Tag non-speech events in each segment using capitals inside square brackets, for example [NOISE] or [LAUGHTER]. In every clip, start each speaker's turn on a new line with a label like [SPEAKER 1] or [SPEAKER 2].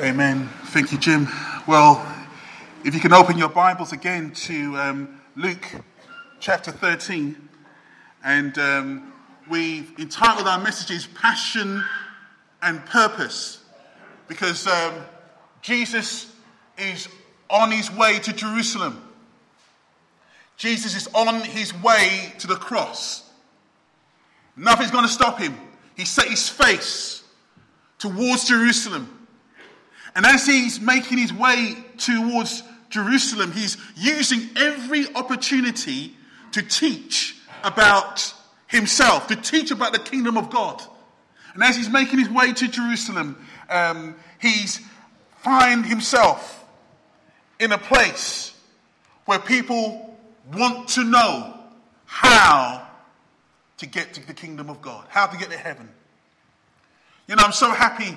[SPEAKER 1] Amen. Thank you, Jim. Well, if you can open your Bibles again to um, Luke chapter 13, and um, we've entitled our messages Passion and Purpose, because um, Jesus is on his way to Jerusalem. Jesus is on his way to the cross. Nothing's going to stop him. He set his face towards Jerusalem. And as he's making his way towards Jerusalem, he's using every opportunity to teach about himself, to teach about the kingdom of God. And as he's making his way to Jerusalem, um, he's find himself in a place where people want to know how to get to the kingdom of God, how to get to heaven. You know, I'm so happy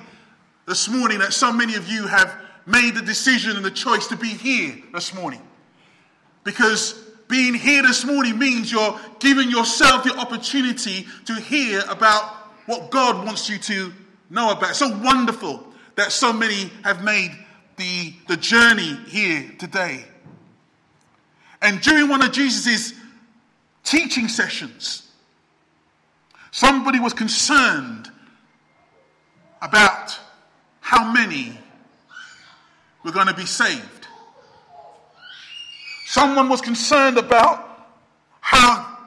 [SPEAKER 1] this morning that so many of you have made the decision and the choice to be here this morning. Because being here this morning means you're giving yourself the opportunity to hear about what God wants you to know about. It's so wonderful that so many have made the, the journey here today. And during one of Jesus' teaching sessions, somebody was concerned about how many were going to be saved. Someone was concerned about how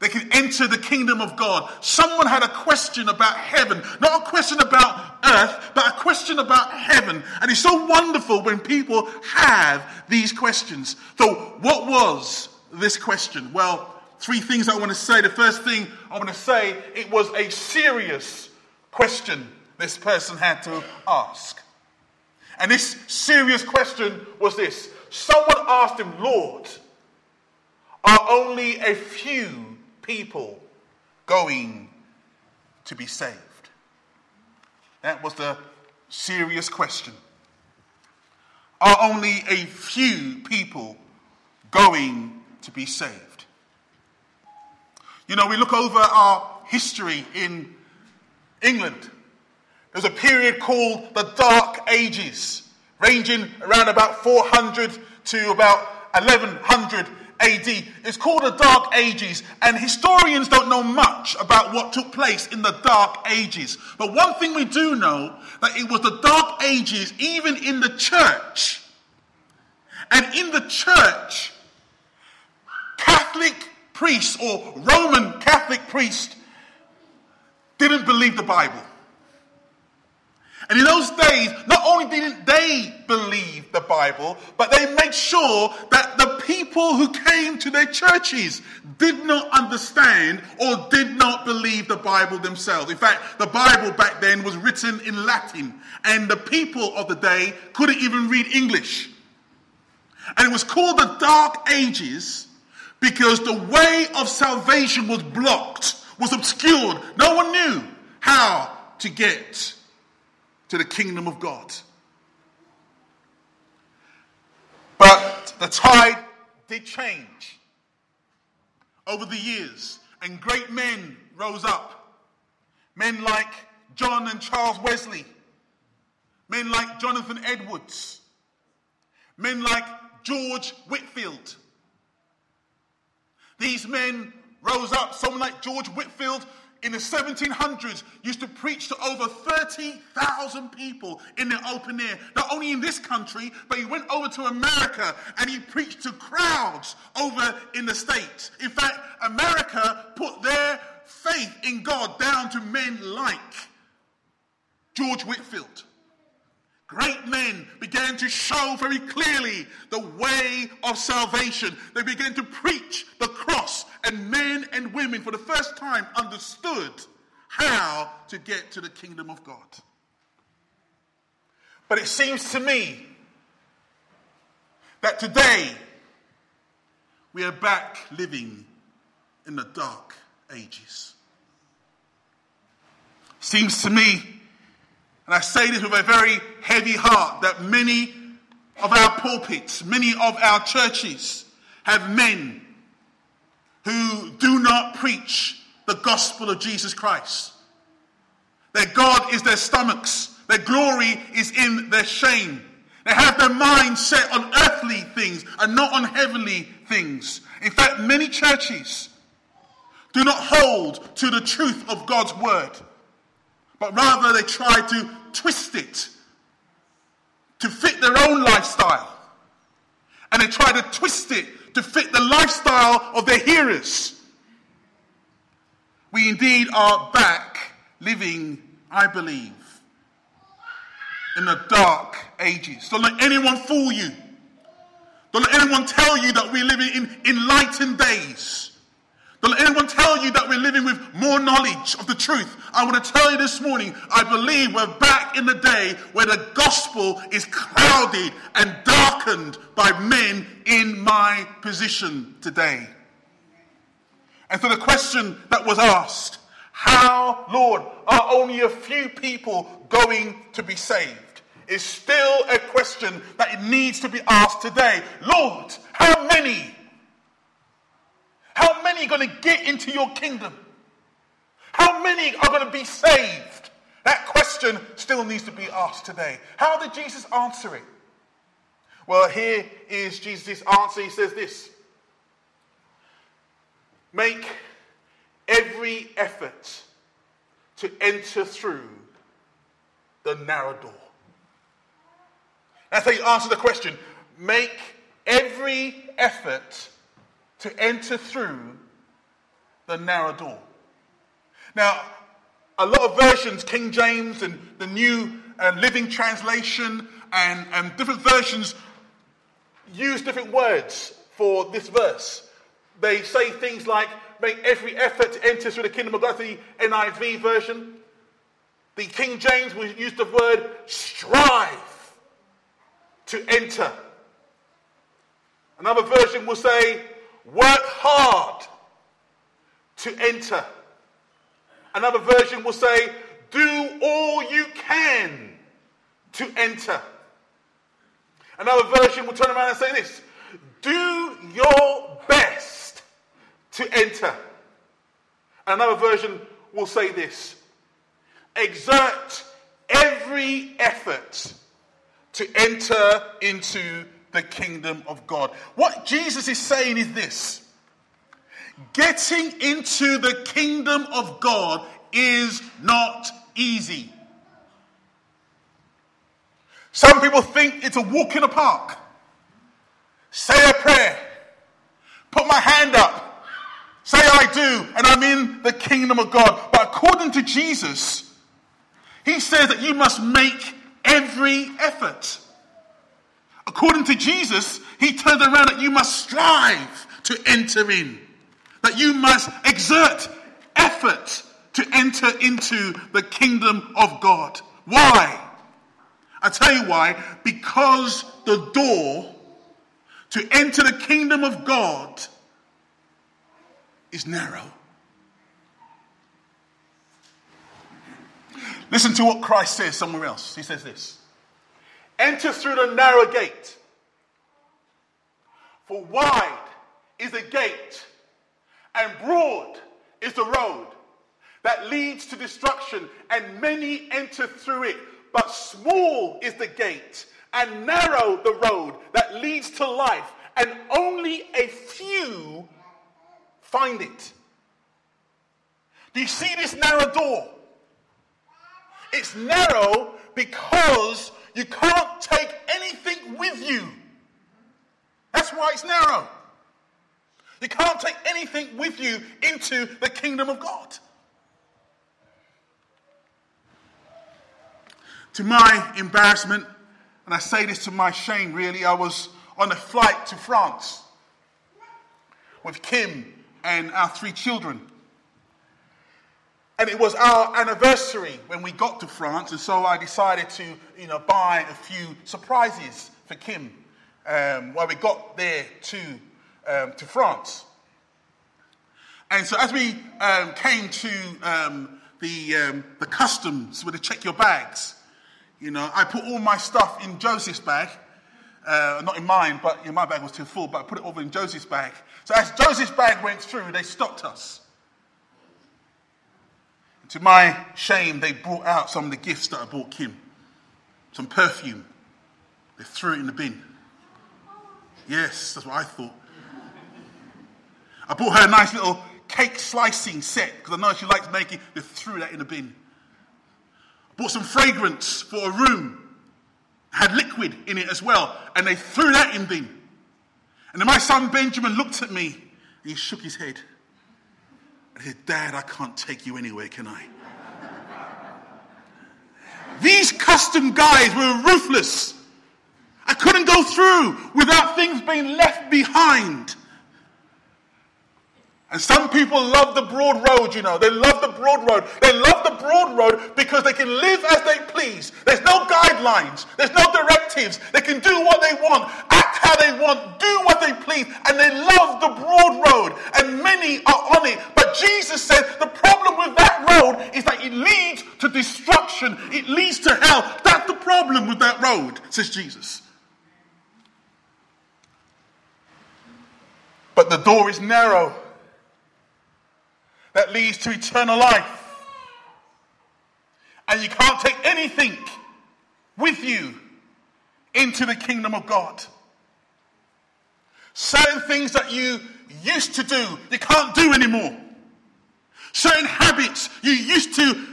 [SPEAKER 1] they could enter the kingdom of God. Someone had a question about heaven, not a question about earth, but a question about heaven. And it's so wonderful when people have these questions. So, what was this question? Well, three things I want to say. The first thing I want to say, it was a serious question this person had to ask. And this serious question was this someone asked him, Lord, are only a few people going to be saved? That was the serious question. Are only a few people going to be saved? You know, we look over our history in England there's a period called the Dark Ages, ranging around about 400 to about 1100 AD. It's called the Dark Ages, and historians don't know much about what took place in the Dark Ages. But one thing we do know that it was the Dark Ages, even in the church. And in the church, Catholic priests or Roman Catholic priests didn't believe the Bible. And in those days, not only didn't they believe the Bible, but they made sure that the people who came to their churches did not understand or did not believe the Bible themselves. In fact, the Bible back then was written in Latin, and the people of the day couldn't even read English. And it was called the Dark Ages because the way of salvation was blocked, was obscured. No one knew how to get to the kingdom of God. But the tide did change over the years, and great men rose up. Men like John and Charles Wesley, men like Jonathan Edwards, men like George Whitefield. These men rose up. Someone like George Whitefield in the 1700s used to preach to over 30,000 people in the open air. Not only in this country, but he went over to America and he preached to crowds over in the States. In fact, America put their faith in God down to men like George Whitefield. Great men began to show very clearly the way of salvation. They began to preach the cross, and men and women, for the first time, understood how to get to the kingdom of God. But it seems to me that today we are back living in the dark ages. Seems to me and I say this with a very heavy heart that many of our pulpits, many of our churches have men who do not preach the gospel of Jesus Christ. Their God is their stomachs, Their glory is in their shame. They have their mind set on earthly things and not on heavenly things. In fact, many churches do not hold to the truth of God's word, but rather they try to twist it to fit their own lifestyle. And they try to twist it to fit the lifestyle of their hearers. We indeed are back living, I believe, in the dark ages. Don't let anyone fool you. Don't let anyone tell you that we're living in enlightened days. Don't let anyone tell you that we're living with more knowledge of the truth. I want to tell you this morning, I believe we're back in the day where the gospel is clouded and darkened by men in my position today. And so the question that was asked, how, Lord, are only a few people going to be saved? Is still a question that it needs to be asked today. Lord, how many? How many are going to get into your kingdom? How many are going to be saved? That question still needs to be asked today. How did Jesus answer it? Well, here is Jesus' answer. He says this Make every effort to enter through the narrow door. That's how you answer the question. Make every effort to enter through the narrow door. Now, a lot of versions, King James and the New uh, Living Translation, and, and different versions use different words for this verse. They say things like, make every effort to enter through the kingdom of God, the NIV version. The King James will use the word strive to enter. Another version will say, work hard to enter. Another version will say, do all you can to enter. Another version will turn around and say this do your best to enter. Another version will say this exert every effort to enter into the kingdom of God. What Jesus is saying is this getting into the kingdom of God is not easy. Some people think it's a walk in the park. Say a prayer, put my hand up, say I do, and I'm in the kingdom of God. But according to Jesus, he says that you must make every effort. According to Jesus, he turned around that you must strive to enter in, that you must exert effort to enter into the kingdom of God. Why? I tell you why. Because the door to enter the kingdom of God is narrow. Listen to what Christ says somewhere else. He says this Enter through the narrow gate, for wide is the gate, and broad is the road that leads to destruction, and many enter through it. But small is the gate, and narrow the road that leads to life, and only a few find it. Do you see this narrow door? It's narrow because you can't take anything with you. That's why it's narrow. You can't take anything with you into the kingdom of God. To my embarrassment, and I say this to my shame really, I was on a flight to France with Kim and our three children. And it was our anniversary when we got to France, and so I decided to, you know, buy a few surprises for Kim um, while we got there to, um, to France. And so as we um, came to um, the, um, the customs where they check your bags, you know, I put all my stuff in Joseph's bag, uh, not in mine, but my bag was too full, but I put it over in Joseph's bag. So as Joseph's bag went through, they stopped us. To my shame, they brought out some of the gifts that I bought Kim. some perfume. They threw it in the bin. Yes, that's what I thought. I bought her a nice little cake slicing set because I know she likes making. They threw that in the bin. I bought some fragrance for a room. Had liquid in it as well, and they threw that in the bin. And then my son Benjamin looked at me and he shook his head. He said, Dad, I can't take you anywhere, can I? [LAUGHS] These custom guys were ruthless. I couldn't go through without things being left behind. And some people love the broad road, you know. They love the broad road. They love the broad road because they can live as they please. There's no guidelines, there's no directives. They can do what they want, act how they want, do what they please. And they love the broad road. And many are on it. But Jesus said the problem with that road is that it leads to destruction, it leads to hell. That's the problem with that road, says Jesus. But the door is narrow that leads to eternal life. And you can't take anything with you into the kingdom of God. Certain things that you used to do, you can't do anymore. Certain habits you used to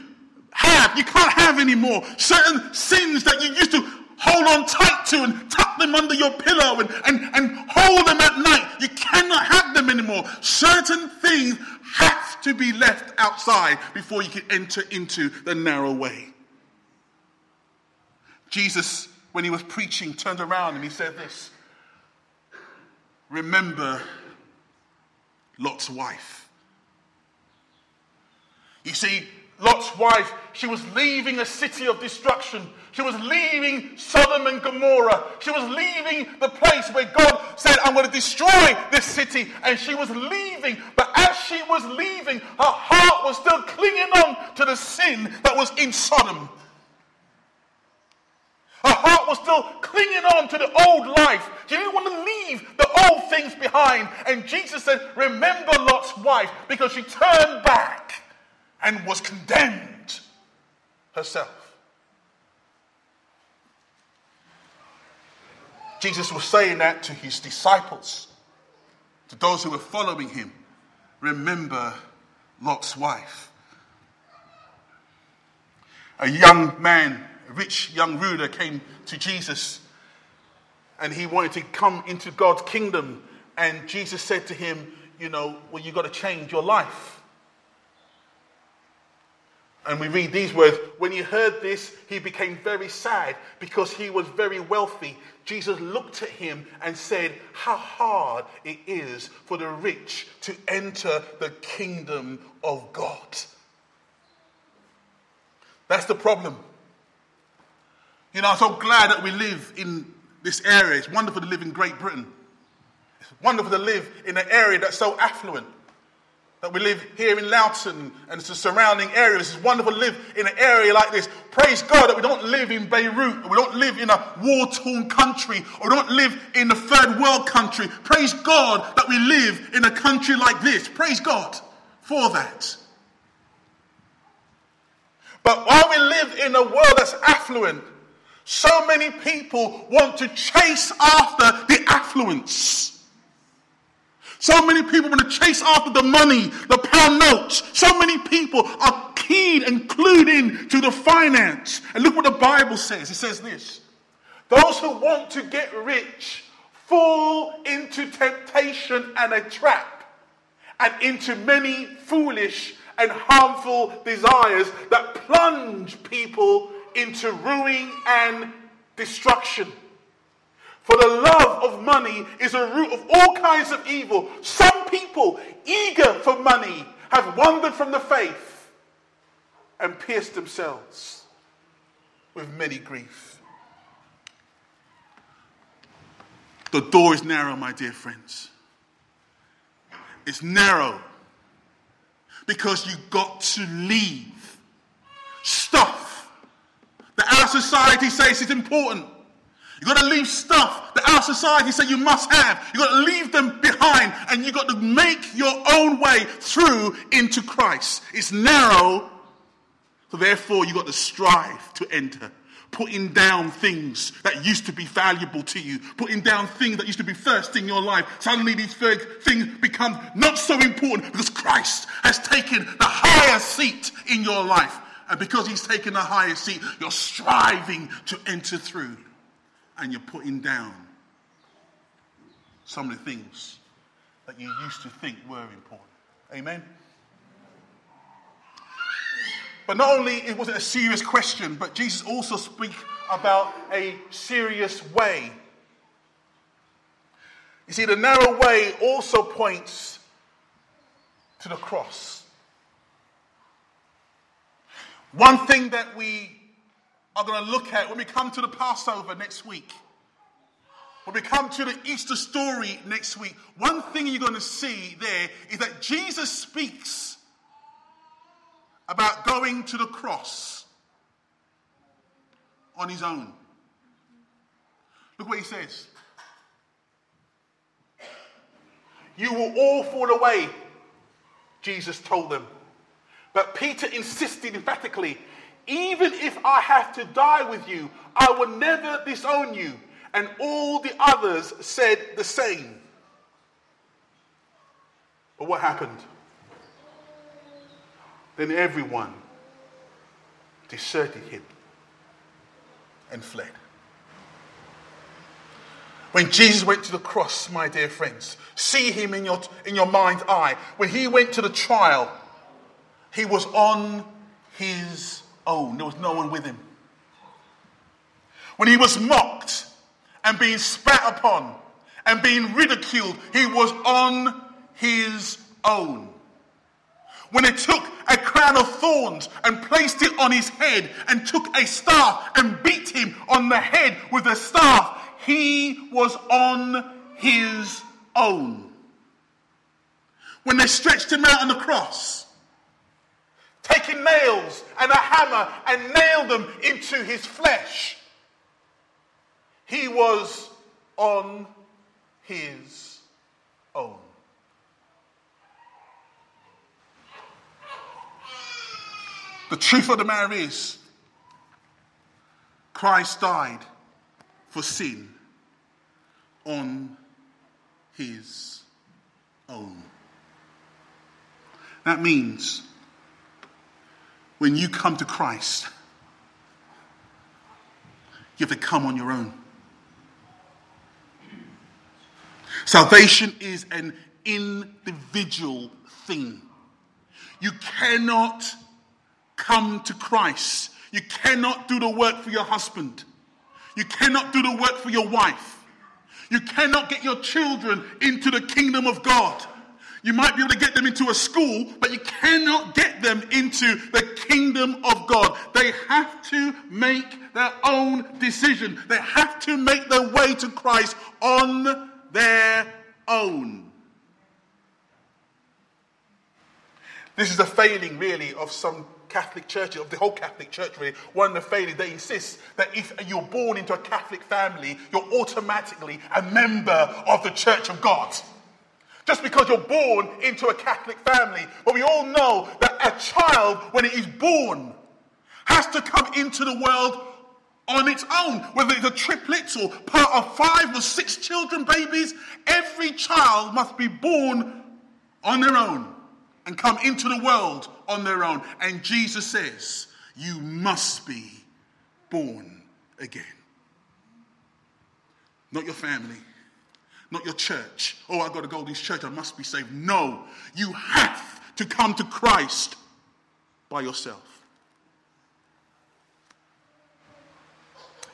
[SPEAKER 1] have, you can't have anymore. Certain sins that you used to hold on tight to and tuck them under your pillow and, and, and hold them at night. You cannot have them anymore. Certain things to be left outside before you can enter into the narrow way. Jesus, when he was preaching, turned around and he said this Remember Lot's wife. You see, Lot's wife, she was leaving a city of destruction. She was leaving Sodom and Gomorrah. She was leaving the place where God said, I'm going to destroy this city. And she was leaving. But as she was leaving, her heart was still clinging on to the sin that was in Sodom. Her heart was still clinging on to the old life. She didn't want to leave the old things behind. And Jesus said, Remember Lot's wife because she turned back and was condemned herself. Jesus was saying that to his disciples, to those who were following him. Remember Lot's wife. A young man, a rich young ruler, came to Jesus and he wanted to come into God's kingdom. And Jesus said to him, You know, well, you've got to change your life. And we read these words When he heard this, he became very sad because he was very wealthy. Jesus looked at him and said, How hard it is for the rich to enter the kingdom of God. That's the problem. You know, I'm so glad that we live in this area. It's wonderful to live in Great Britain. It's wonderful to live in an area that's so affluent that we live here in Loughton and the surrounding areas. It's wonderful to live in an area like this. Praise God that we don't live in Beirut, we don't live in a war torn country, or we don't live in a third world country. Praise God that we live in a country like this. Praise God for that. But while we live in a world that's affluent, so many people want to chase after the affluence. So many people want to chase after the money, the pound notes. So many people are keen and clued in to the finance. And look what the Bible says. It says this Those who want to get rich fall into temptation and a trap, and into many foolish and harmful desires that plunge people into ruin and destruction. For the love of money is a root of all kinds of evil. Some people, eager for money, have wandered from the faith and pierced themselves with many grief. The door is narrow, my dear friends. It's narrow because you've got to leave stuff that our society says is important. You've got to leave stuff that our society say you must have. You've got to leave them behind and you've got to make your own way through into Christ. It's narrow, so therefore you've got to strive to enter. putting down things that used to be valuable to you, putting down things that used to be first in your life. Suddenly these things become not so important because Christ has taken the higher seat in your life. And because he's taken the higher seat, you're striving to enter through and you're putting down some of the things that you used to think were important. Amen? But not only it was it a serious question, but Jesus also speaks about a serious way. You see, the narrow way also points to the cross. One thing that we are going to look at when we come to the Passover next week, when we come to the Easter story next week, one thing you're going to see there is that Jesus speaks about going to the cross on his own. Look what he says. You will all fall away, Jesus told them. But Peter insisted emphatically, even if I have to die with you, I will never disown you. And all the others said the same. But what happened? Then everyone deserted him and fled. When Jesus went to the cross, my dear friends, see him in your, in your mind's eye. When he went to the trial, he was on his own. There was no one with him. When he was mocked and being spat upon and being ridiculed, he was on his own. When they took a crown of thorns and placed it on his head and took a staff and beat him on the head with a staff. He was on his own. When they stretched him out on the cross, taking nails and a hammer and nailed them into his flesh, he was on his own. The truth of the matter is, Christ died for sin on his own. That means when you come to Christ, you have to come on your own. Salvation is an individual thing. You cannot come to Christ. You cannot do the work for your husband. You cannot do the work for your wife. You cannot get your children into the kingdom of God. You might be able to get them into a school, but you cannot get them into the kingdom of God. They have to make their own decision. They have to make their way to Christ on their own. This is a failing, really, of some Catholic churches, of the whole Catholic Church really, one of the failures, they insist that if you're born into a Catholic family, you're automatically a member of the Church of God. Just because you're born into a Catholic family. But we all know that a child, when it is born, has to come into the world on its own, whether it's a triplet or part of five or six children, babies, every child must be born on their own and come into the world on their own. And Jesus says, You must be born again. Not your family, not your church. Oh, I've got to go to this church, I must be saved. No, you have to come to Christ by yourself.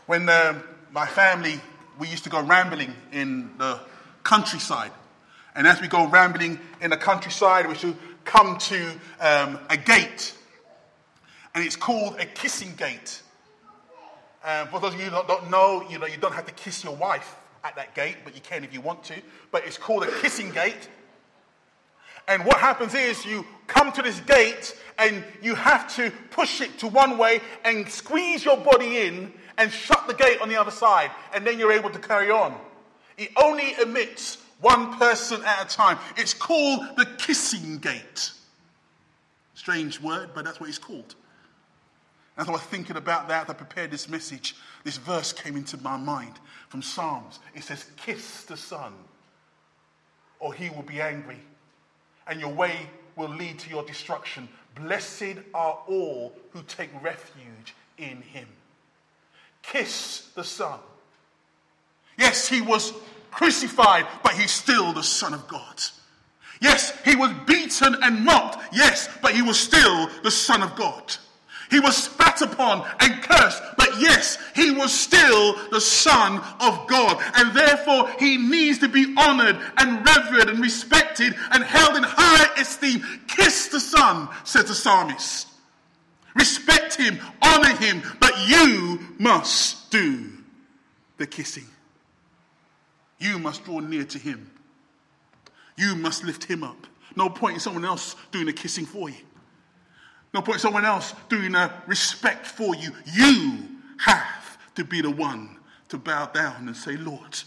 [SPEAKER 1] When uh, my family, we used to go rambling in the countryside. And as we go rambling in the countryside, we should come to um, a gate, and it's called a kissing gate. Um, for those of you who don't know, you know, you don't have to kiss your wife at that gate, but you can if you want to. But it's called a kissing gate. And what happens is you come to this gate and you have to push it to one way and squeeze your body in and shut the gate on the other side, and then you're able to carry on. It only emits one person at a time. It's called the kissing gate. Strange word, but that's what it's called. As I was thinking about that, I prepared this message. This verse came into my mind from Psalms. It says, Kiss the Son, or he will be angry, and your way will lead to your destruction. Blessed are all who take refuge in him. Kiss the Son. Yes, he was crucified, but he's still the Son of God. Yes, he was beaten and mocked. Yes, but he was still the Son of God. He was spat upon and cursed, but yes, he was still the Son of God. And therefore, he needs to be honored and revered and respected and held in high esteem. Kiss the Son, says the psalmist. Respect him, honor him, but you must do the kissing. You must draw near to him. You must lift him up. No point in someone else doing the kissing for you. No point someone else doing a respect for you. You have to be the one to bow down and say, Lord,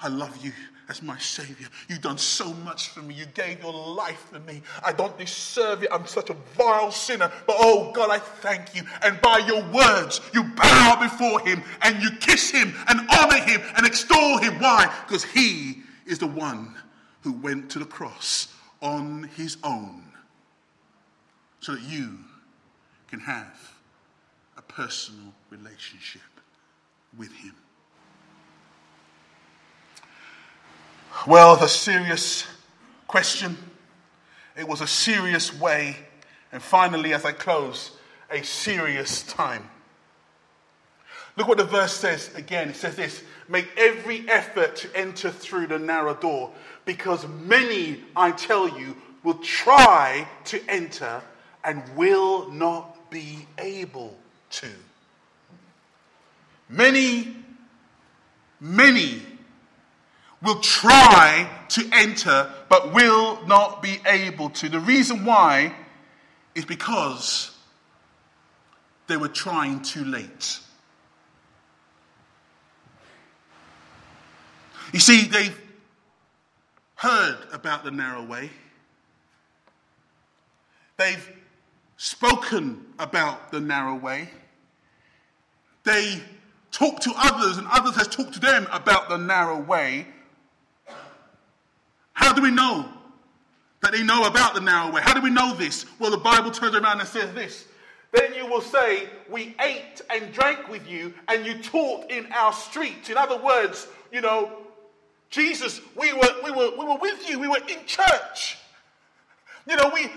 [SPEAKER 1] I love you as my Savior. You've done so much for me. You gave your life for me. I don't deserve it. I'm such a vile sinner. But oh God, I thank you. And by your words, you bow before Him and you kiss Him and honor Him and extol Him. Why? Because He is the one who went to the cross on His own so that you can have a personal relationship with Him. Well, the serious question. It was a serious way. And finally, as I close, a serious time. Look what the verse says again. It says this Make every effort to enter through the narrow door, because many, I tell you, will try to enter and will not be able to. Many, many will try to enter but will not be able to. The reason why is because they were trying too late. You see, they've heard about the narrow way. They've spoken about the narrow way. They talk to others, and others has talked to them about the narrow way. How do we know that they know about the narrow way? How do we know this? Well, the Bible turns around and says this. Then you will say, We ate and drank with you, and you taught in our streets. In other words, you know, Jesus, we were, we were, we were with you, we were in church. You know, we,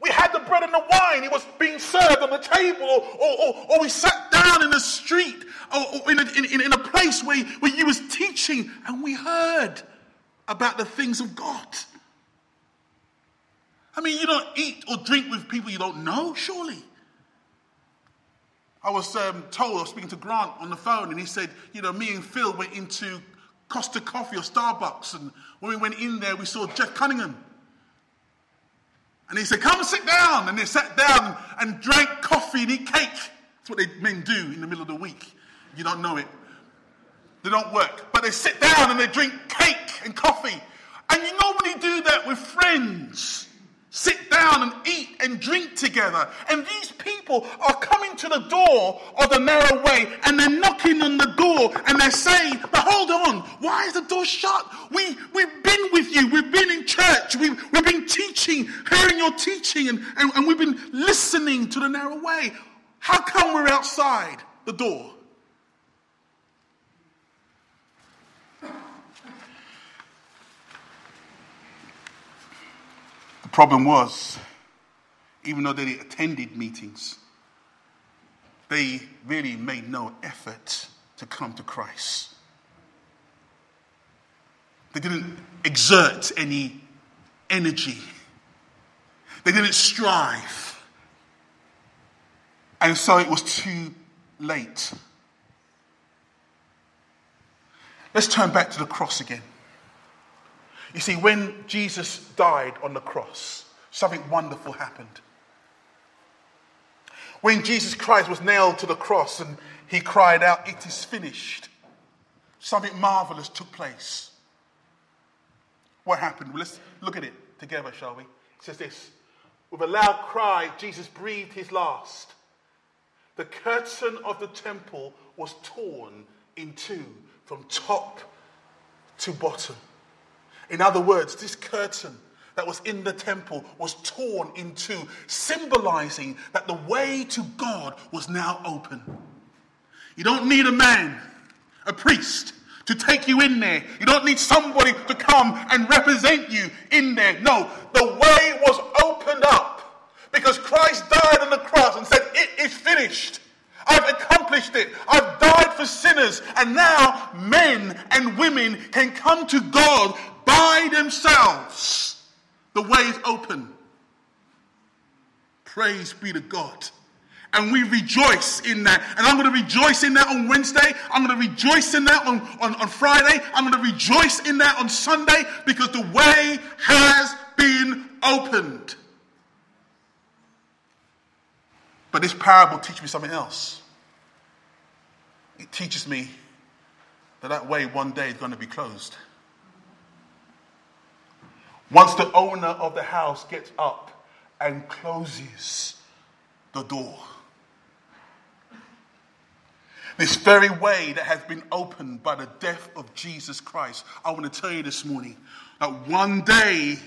[SPEAKER 1] we had the bread and the wine. It was being served on the table, or, or, or, we sat down in the street, or, or in, a, in, in, a place where, where you was teaching, and we heard about the things of God. I mean, you don't eat or drink with people you don't know, surely. I was um, told, I was speaking to Grant on the phone, and he said, you know, me and Phil went into Costa Coffee or Starbucks, and when we went in there, we saw Jeff Cunningham. And he said, Come sit down. And they sat down and drank coffee and eat cake. That's what they men do in the middle of the week. You don't know it. They don't work. But they sit down and they drink cake and coffee. And you normally do that with friends. Sit down and eat and drink together. And these people are coming to the door of the narrow way and they're knocking on the door and they're saying, But hold on, why is the door shut? We, we've been with you, we've been in church, we've, we've been teaching, hearing your teaching, and, and, and we've been listening to the narrow way. How come we're outside the door? The problem was, even though they attended meetings, they really made no effort to come to Christ. They didn't exert any energy. They didn't strive. And so it was too late. Let's turn back to the cross again. You see, when Jesus died on the cross, something wonderful happened. When Jesus Christ was nailed to the cross and he cried out, It is finished, something marvelous took place. What happened? Well, let's look at it together, shall we? It says this With a loud cry, Jesus breathed his last. the curtain of the temple was torn in two from top to bottom. In other words, this curtain that was in the temple was torn in two, symbolizing that the way to God was now open. You don't need a man, a priest, to take you in there. You don't need somebody to come and represent you in there. No, the way was opened up because Christ died on the cross and said, It is finished. I've accomplished it. I've died for sinners. And now men and women can come to God by themselves. The way is open. Praise be to God. And we rejoice in that. And I'm going to rejoice in that on Wednesday. I'm going to rejoice in that on, on, on Friday. I'm going to rejoice in that on Sunday because the way has been opened. But this parable teaches me something else. It teaches me that that way one day is going to be closed. Once the owner of the house gets up and closes the door. This very way that has been opened by the death of Jesus Christ. I want to tell you this morning that one day,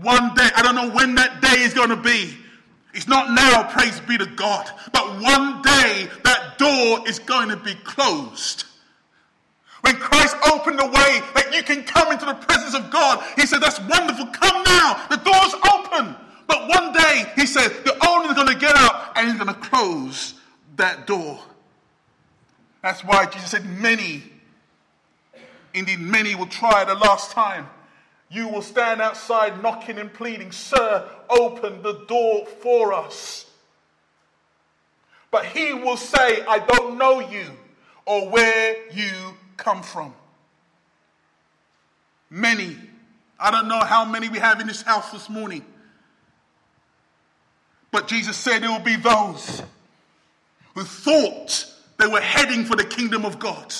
[SPEAKER 1] one day, I don't know when that day is going to be. It's not now, praise be to God. But one day that door is going to be closed. When Christ opened the way that you can come into the presence of God, He said, That's wonderful. Come now. The door's open. But one day, He said, the owner's going to get up and He's going to close that door. That's why Jesus said, Many, indeed, many will try the last time. You will stand outside knocking and pleading, Sir, open the door for us. But he will say, I don't know you or where you come from. Many, I don't know how many we have in this house this morning. But Jesus said there will be those who thought they were heading for the kingdom of God.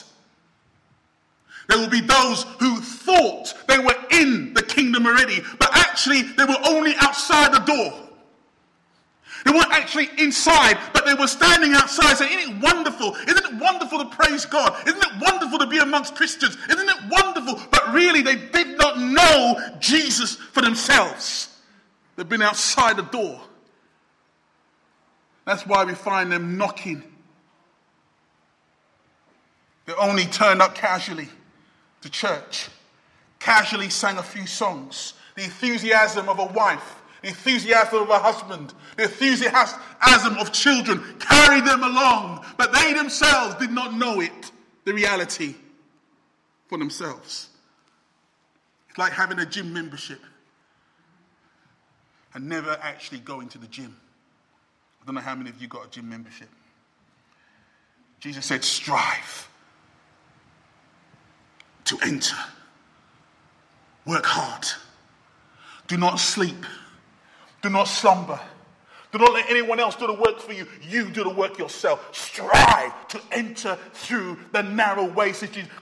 [SPEAKER 1] There will be those who thought they were in the kingdom already, but actually they were only outside the door. They weren't actually inside, but they were standing outside saying, Isn't it wonderful? Isn't it wonderful to praise God? Isn't it wonderful to be amongst Christians? Isn't it wonderful? But really, they did not know Jesus for themselves. They've been outside the door. That's why we find them knocking they only turned up casually to church, casually sang a few songs. The enthusiasm of a wife, the enthusiasm of a husband, the enthusiasm of children carried them along, but they themselves did not know it, the reality for themselves. It's like having a gym membership and never actually going to the gym. I don't know how many of you got a gym membership. Jesus said, strive to enter. Work hard. Do not sleep. Do not slumber. Do not let anyone else do the work for you. You do the work yourself. Strive to enter through the narrow way.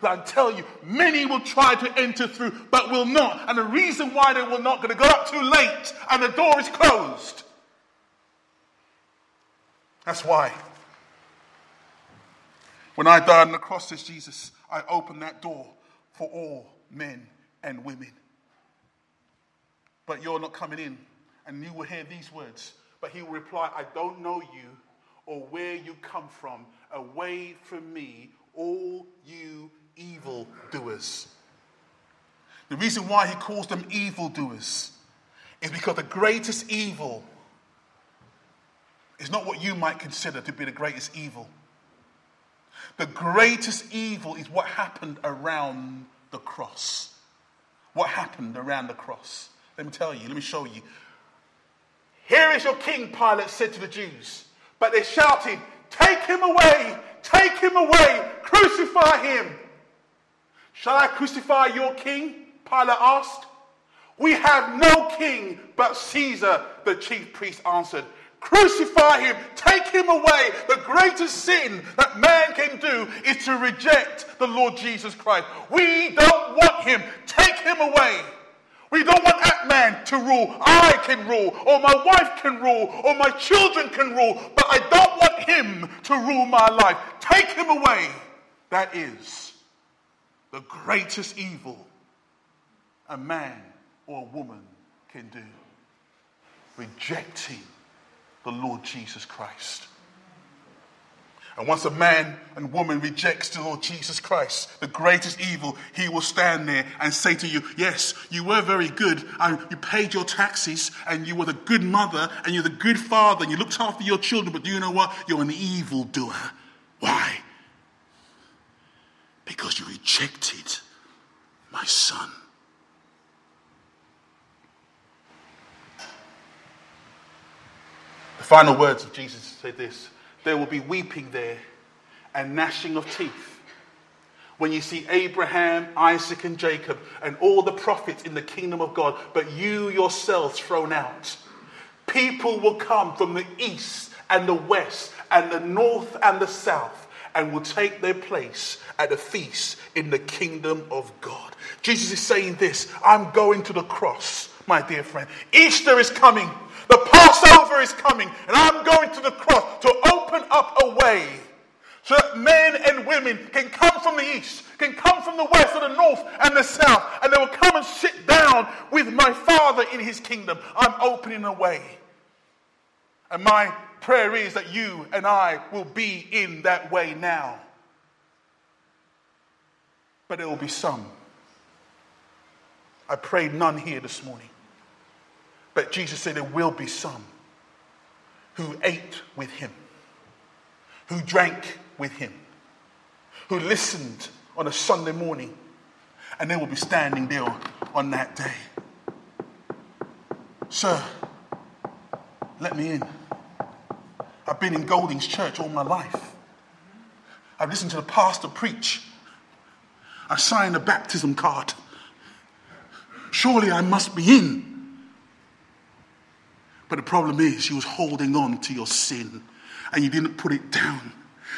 [SPEAKER 1] I tell you, many will try to enter through, but will not. And the reason why they will not, going to go up too late and the door is closed. That's why. When I died on the cross, says Jesus, I opened that door for all men and women. But you're not coming in, and you will hear these words. But he will reply, I don't know you or where you come from. Away from me, all you evil doers. The reason why he calls them evil doers is because the greatest evil is not what you might consider to be the greatest evil. The greatest evil is what happened around the cross. What happened around the cross? Let me tell you, let me show you. Here is your king, Pilate said to the Jews. But they shouted, Take him away! Take him away! Crucify him! Shall I crucify your king? Pilate asked. We have no king but Caesar, the chief priest answered. Crucify him, take him away. The greatest sin that man can do is to reject the Lord Jesus Christ. We don't want him. Take him away. We don't want that man to rule. I can rule, or my wife can rule, or my children can rule, but I don't want him to rule my life. Take him away. That is the greatest evil a man or a woman can do. Rejecting the Lord Jesus Christ. And once a man and woman rejects the Lord Jesus Christ, the greatest evil, he will stand there and say to you, Yes, you were very good. And you paid your taxes and you were the good mother and you're the good father and you looked after your children, but do you know what? You're an evil doer. Why? Because you rejected my son. The final words of Jesus said this there will be weeping there and gnashing of teeth. When you see Abraham, Isaac, and Jacob, and all the prophets in the kingdom of God, but you yourselves thrown out. People will come from the east and the west, and the north and the south, and will take their place at the feast in the kingdom of God. Jesus is saying this I'm going to the cross, my dear friend. Easter is coming. The Passover is coming, and I'm going to the cross to open up a way so that men and women can come from the east, can come from the west, or the north, and the south, and they will come and sit down with my Father in his kingdom. I'm opening a way. And my prayer is that you and I will be in that way now. But there will be some. I pray none here this morning. But Jesus said there will be some who ate with him, who drank with him, who listened on a Sunday morning, and they will be standing there on that day. Sir, let me in. I've been in Golding's church all my life. I've listened to the pastor preach. I signed a baptism card. Surely I must be in. But the problem is, you was holding on to your sin and you didn't put it down.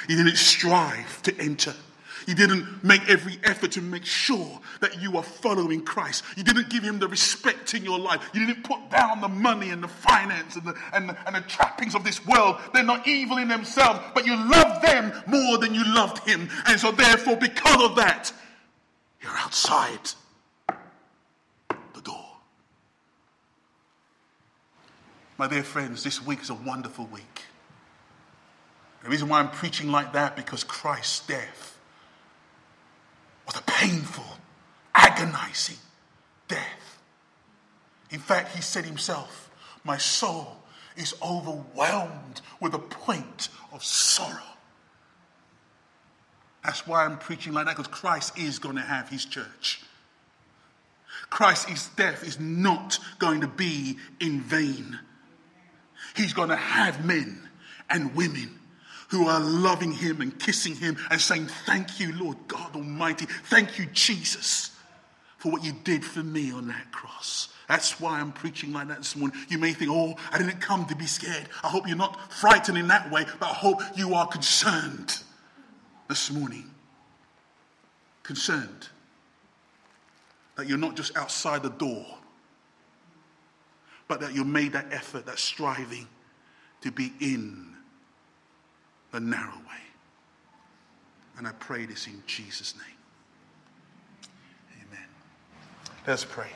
[SPEAKER 1] You didn't strive to enter. You didn't make every effort to make sure that you are following Christ. You didn't give him the respect in your life. You didn't put down the money and the finance and the, and the, and the trappings of this world. They're not evil in themselves, but you love them more than you loved him. And so, therefore, because of that, you're outside the door. My dear friends, this week is a wonderful week. The reason why I'm preaching like that because Christ's death was a painful, agonizing death. In fact, he said himself, My soul is overwhelmed with a point of sorrow. That's why I'm preaching like that, because Christ is going to have his church. Christ's death is not going to be in vain. He's going to have men and women who are loving him and kissing him and saying, Thank you, Lord God Almighty. Thank you, Jesus, for what you did for me on that cross. That's why I'm preaching like that this morning. You may think, oh, I didn't come to be scared. I hope you're not frightened in that way, but I hope you are concerned this morning. Concerned that you're not just outside the door, but that you made that effort, that striving to be in the narrow way. And I pray this in Jesus' name. Amen. Let's pray.